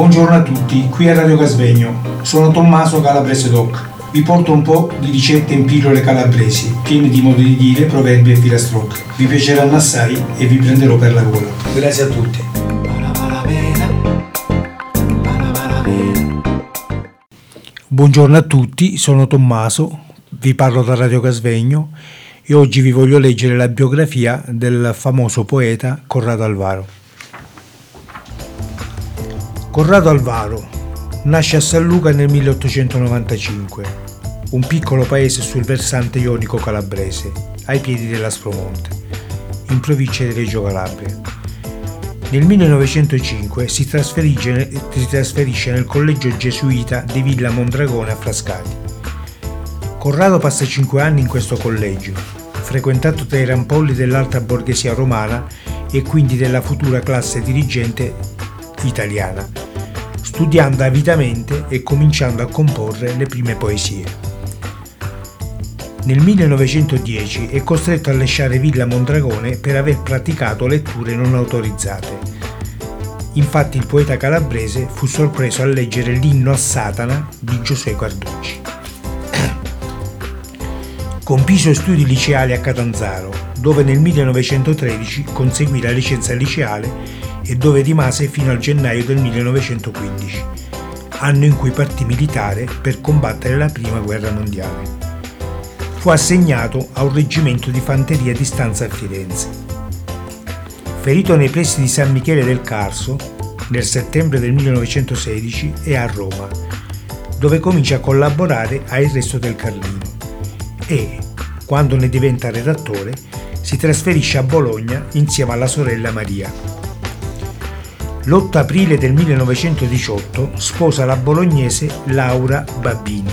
Buongiorno a tutti, qui è Radio Casvegno. Sono Tommaso Calabrese Doc. Vi porto un po' di ricette in pillole calabresi, piene di modi di dire, proverbi e filastrocche. Vi piaceranno assai e vi prenderò per la gola. Grazie a tutti. Buongiorno a tutti, sono Tommaso, vi parlo da Radio Casvegno e oggi vi voglio leggere la biografia del famoso poeta Corrado Alvaro. Corrado Alvaro nasce a San Luca nel 1895, un piccolo paese sul versante ionico calabrese, ai piedi dell'Aspromonte, in provincia di Reggio Calabria. Nel 1905 si trasferisce, si trasferisce nel collegio gesuita di Villa Mondragone a Frascati. Corrado passa cinque anni in questo collegio, frequentato dai rampolli dell'alta borghesia romana e quindi della futura classe dirigente italiana, studiando avidamente e cominciando a comporre le prime poesie. Nel 1910 è costretto a lasciare Villa Mondragone per aver praticato letture non autorizzate. Infatti il poeta calabrese fu sorpreso a leggere l'inno a Satana di Giosuè Carducci. Compì i studi liceali a Catanzaro, dove nel 1913 conseguì la licenza liceale e dove rimase fino al gennaio del 1915, anno in cui partì militare per combattere la Prima Guerra Mondiale. Fu assegnato a un reggimento di fanteria di stanza a Firenze. Ferito nei pressi di San Michele del Carso, nel settembre del 1916 è a Roma, dove comincia a collaborare a Il Resto del Carlino e, quando ne diventa redattore, si trasferisce a Bologna insieme alla sorella Maria. L'8 aprile del 1918 sposa la bolognese Laura Babbini.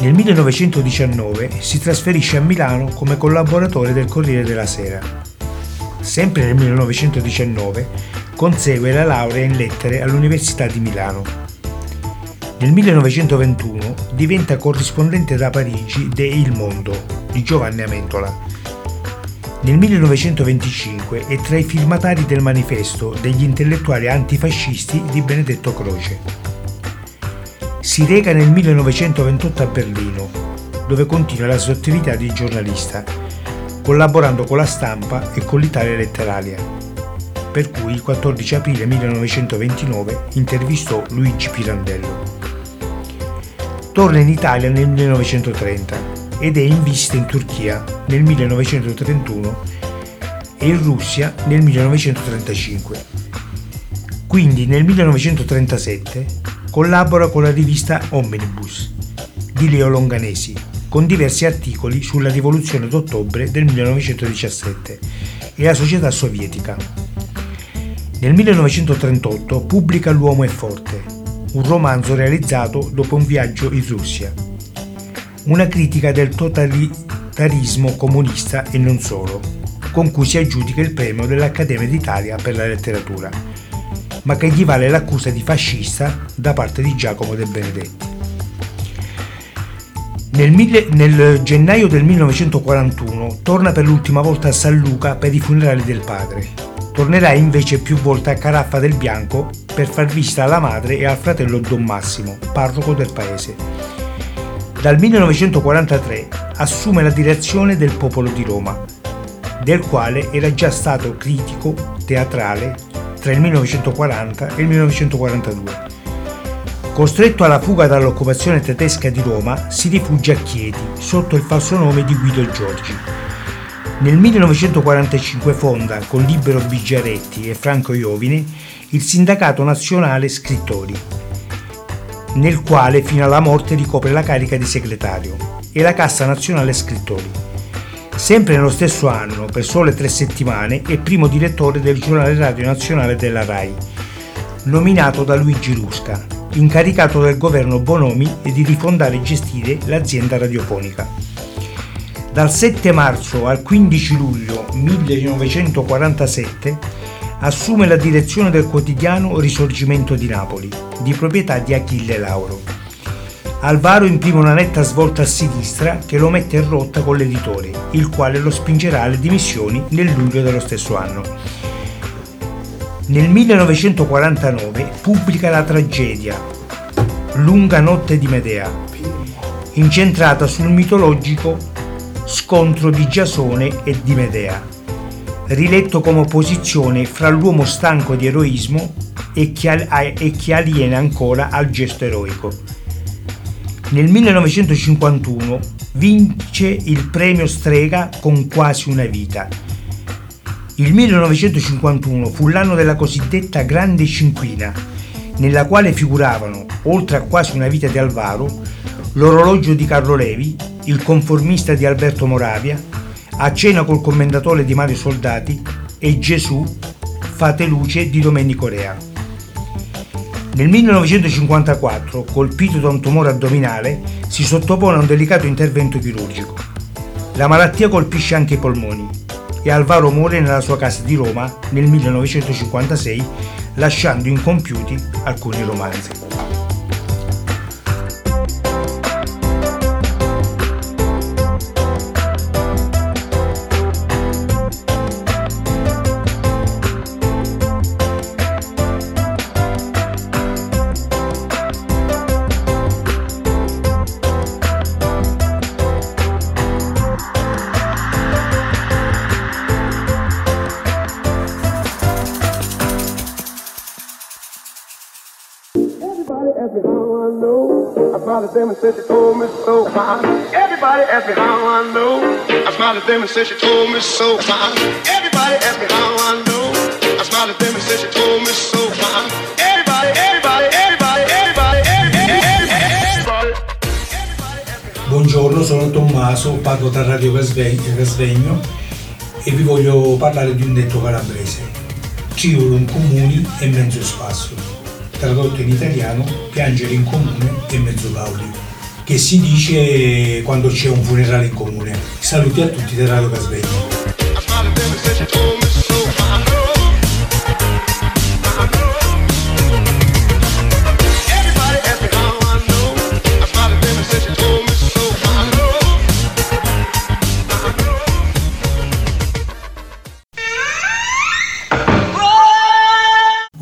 Nel 1919 si trasferisce a Milano come collaboratore del Corriere della Sera. Sempre nel 1919 consegue la laurea in lettere all'Università di Milano. Nel 1921 diventa corrispondente da Parigi de Il Mondo di Giovanni Amentola nel 1925 è tra i firmatari del manifesto degli intellettuali antifascisti di Benedetto Croce. Si reca nel 1928 a Berlino, dove continua la sua attività di giornalista, collaborando con la stampa e con l'Italia letteraria, per cui il 14 aprile 1929 intervistò Luigi Pirandello. Torna in Italia nel 1930 ed è in visita in Turchia nel 1931 e in Russia nel 1935. Quindi nel 1937 collabora con la rivista Omnibus di Leo Longanesi con diversi articoli sulla rivoluzione d'ottobre del 1917 e la società sovietica. Nel 1938 pubblica L'uomo è forte, un romanzo realizzato dopo un viaggio in Russia una critica del totalitarismo comunista e non solo, con cui si aggiudica il premio dell'Accademia d'Italia per la letteratura, ma che gli vale l'accusa di fascista da parte di Giacomo De Benedetti. Nel, mille, nel, gennaio del 1941 torna per l'ultima volta a San Luca per i funerali del padre. Tornerà invece più volte a Caraffa del Bianco per far visita alla madre e al fratello Don Massimo, parroco del paese dal 1943 assume la direzione del Popolo di Roma, del quale era già stato critico teatrale tra il 1940 e il 1942. Costretto alla fuga dall'occupazione tedesca di Roma, si rifugia a Chieti sotto il falso nome di Guido Giorgi. Nel 1945 fonda con Libero Bigiaretti e Franco Iovine il Sindacato Nazionale Scrittori, nel quale fino alla morte ricopre la carica di segretario, e la Cassa Nazionale Scrittori. Sempre nello stesso anno, per sole tre settimane, è primo direttore del giornale radio nazionale della RAI, nominato da Luigi Rusca, incaricato dal governo Bonomi di rifondare e gestire l'azienda radiofonica. Dal 7 marzo al 15 luglio 1947 assume la direzione del quotidiano Risorgimento di Napoli, di proprietà di Achille Lauro. Alvaro imprime una netta svolta a sinistra che lo mette in rotta con l'editore, il quale lo spingerà alle dimissioni nel luglio dello stesso anno. Nel 1949 pubblica la tragedia Lunga notte di Medea, incentrata sul mitologico scontro di Giasone e di Medea, riletto come opposizione fra l'uomo stanco di eroismo e chi, aliena ancora al gesto eroico. Nel 1951 vince il premio Strega con quasi una vita. Il 1951 fu l'anno della cosiddetta Grande Cinquina, nella quale figuravano, oltre a quasi una vita di Alvaro, l'orologio di Carlo Levi, il conformista di Alberto Moravia, a cena col commendatore di Mario Soldati e Gesù, fate luce di Domenico Rea. Nel 1954, colpito da un tumore addominale, si sottopone a un delicato intervento chirurgico. La malattia colpisce anche i polmoni e Alvaro muore nella sua casa di Roma nel 1956, lasciando incompiuti alcuni romanzi. Them and said she told me so. Everybody asked me how I know. I smiled at them and said she told me so. Everybody asked me how I know. I smiled at them and said she told me so. Everybody, everybody, everybody, everybody, everybody, everybody. Buongiorno, sono Tommaso, parlo da Radio Casvegno e vi voglio parlare di un detto calabrese. Ciulum comuni e mezzo spasso tradotto in italiano piangere in comune e mezzo gaudio, che si dice quando c'è un funerale in comune. Saluti a tutti da Radio Casvegno.